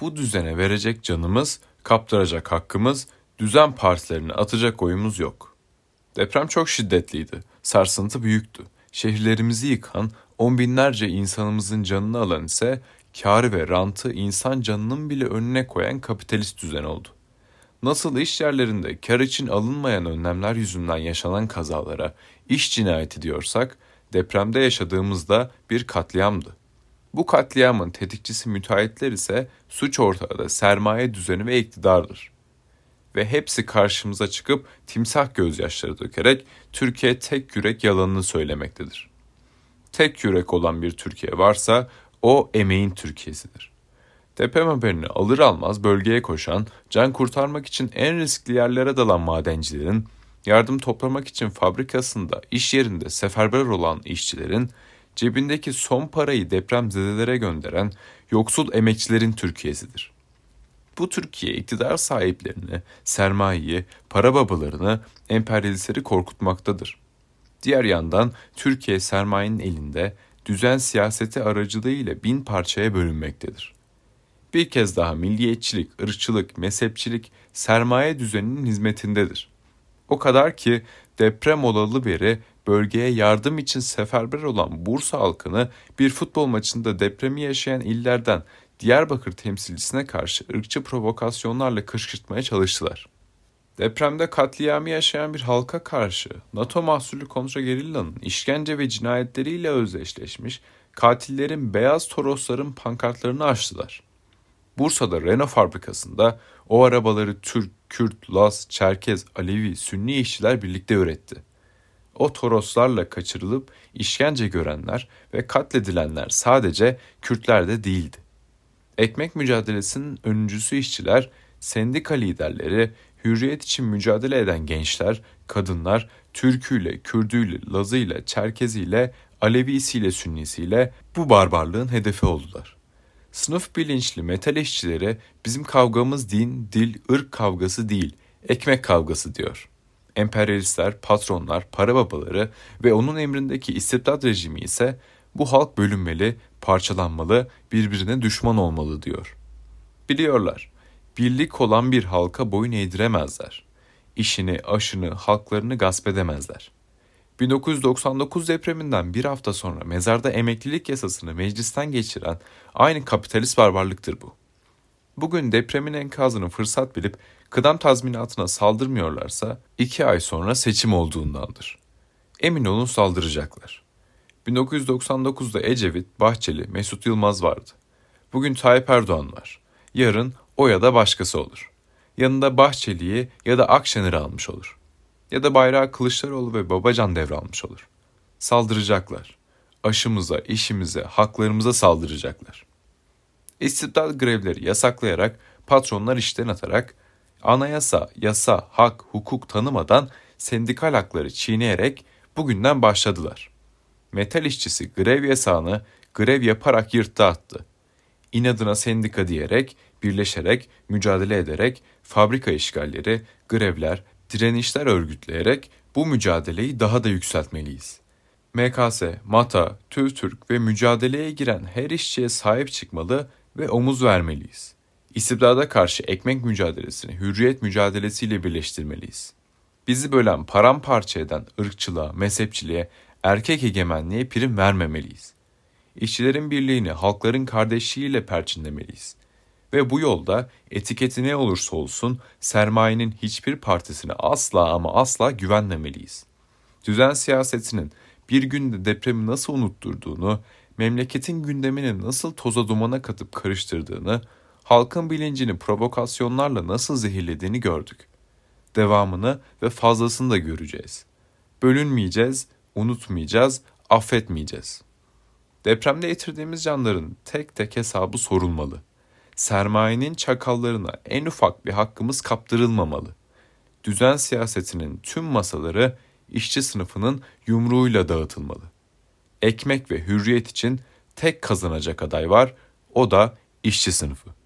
Bu düzene verecek canımız, kaptıracak hakkımız, düzen partilerine atacak oyumuz yok. Deprem çok şiddetliydi. Sarsıntı büyüktü. Şehirlerimizi yıkan, on binlerce insanımızın canını alan ise kârı ve rantı insan canının bile önüne koyan kapitalist düzen oldu. Nasıl iş yerlerinde kar için alınmayan önlemler yüzünden yaşanan kazalara iş cinayeti diyorsak, depremde yaşadığımızda bir katliamdı. Bu katliamın tetikçisi müteahhitler ise suç ortağı da sermaye düzeni ve iktidardır. Ve hepsi karşımıza çıkıp timsah gözyaşları dökerek Türkiye tek yürek yalanını söylemektedir. Tek yürek olan bir Türkiye varsa o emeğin Türkiye'sidir. Deprem haberini alır almaz bölgeye koşan, can kurtarmak için en riskli yerlere dalan madencilerin, yardım toplamak için fabrikasında, iş yerinde seferber olan işçilerin, cebindeki son parayı depremzedelere gönderen yoksul emekçilerin Türkiye'sidir. Bu Türkiye iktidar sahiplerini, sermayeyi, para babalarını, emperyalistleri korkutmaktadır. Diğer yandan Türkiye sermayenin elinde düzen siyaseti aracılığıyla bin parçaya bölünmektedir. Bir kez daha milliyetçilik, ırkçılık, mezhepçilik sermaye düzeninin hizmetindedir. O kadar ki deprem olalı beri bölgeye yardım için seferber olan Bursa halkını bir futbol maçında depremi yaşayan illerden Diyarbakır temsilcisine karşı ırkçı provokasyonlarla kışkırtmaya çalıştılar. Depremde katliamı yaşayan bir halka karşı NATO mahsulü kontra gerillanın işkence ve cinayetleriyle özdeşleşmiş katillerin beyaz torosların pankartlarını açtılar. Bursa'da Renault fabrikasında o arabaları Türk, Kürt, Laz, Çerkez, Alevi, Sünni işçiler birlikte üretti. O toroslarla kaçırılıp işkence görenler ve katledilenler sadece Kürtler de değildi. Ekmek mücadelesinin öncüsü işçiler, sendika liderleri, hürriyet için mücadele eden gençler, kadınlar, Türküyle, Kürdüyle, Lazıyla, Çerkeziyle, Alevisiyle, Sünnisiyle bu barbarlığın hedefi oldular. Sınıf bilinçli metal işçileri bizim kavgamız din, dil, ırk kavgası değil, ekmek kavgası diyor. Emperyalistler, patronlar, para babaları ve onun emrindeki istibdat rejimi ise bu halk bölünmeli, parçalanmalı, birbirine düşman olmalı diyor. Biliyorlar, birlik olan bir halka boyun eğdiremezler. İşini, aşını, halklarını gasp edemezler. 1999 depreminden bir hafta sonra mezarda emeklilik yasasını meclisten geçiren aynı kapitalist barbarlıktır bu. Bugün depremin enkazını fırsat bilip kıdem tazminatına saldırmıyorlarsa iki ay sonra seçim olduğundandır. Emin olun saldıracaklar. 1999'da Ecevit, Bahçeli, Mesut Yılmaz vardı. Bugün Tayyip Erdoğan var. Yarın o ya da başkası olur. Yanında Bahçeli'yi ya da Akşener'i almış olur. Ya da bayrağı Kılıçdaroğlu ve Babacan devralmış olur. Saldıracaklar. Aşımıza, işimize, haklarımıza saldıracaklar. İstibdad grevleri yasaklayarak, patronlar işten atarak, anayasa, yasa, hak, hukuk tanımadan sendikal hakları çiğneyerek bugünden başladılar. Metal işçisi grev yasağını grev yaparak yırttı attı. İnadına sendika diyerek, birleşerek, mücadele ederek fabrika işgalleri, grevler, direnişler örgütleyerek bu mücadeleyi daha da yükseltmeliyiz. MKS, MATA, TÜVTÜRK ve mücadeleye giren her işçiye sahip çıkmalı ve omuz vermeliyiz. İstibdada karşı ekmek mücadelesini hürriyet mücadelesiyle birleştirmeliyiz. Bizi bölen paramparça eden ırkçılığa, mezhepçiliğe, erkek egemenliğe prim vermemeliyiz. İşçilerin birliğini halkların kardeşliğiyle perçinlemeliyiz. Ve bu yolda etiketi ne olursa olsun sermayenin hiçbir partisine asla ama asla güvenmemeliyiz. Düzen siyasetinin bir günde depremi nasıl unutturduğunu, memleketin gündemini nasıl toza dumana katıp karıştırdığını, halkın bilincini provokasyonlarla nasıl zehirlediğini gördük. Devamını ve fazlasını da göreceğiz. Bölünmeyeceğiz, unutmayacağız, affetmeyeceğiz. Depremde yitirdiğimiz canların tek tek hesabı sorulmalı. Sermayenin çakallarına en ufak bir hakkımız kaptırılmamalı. Düzen siyasetinin tüm masaları işçi sınıfının yumruğuyla dağıtılmalı. Ekmek ve hürriyet için tek kazanacak aday var, o da işçi sınıfı.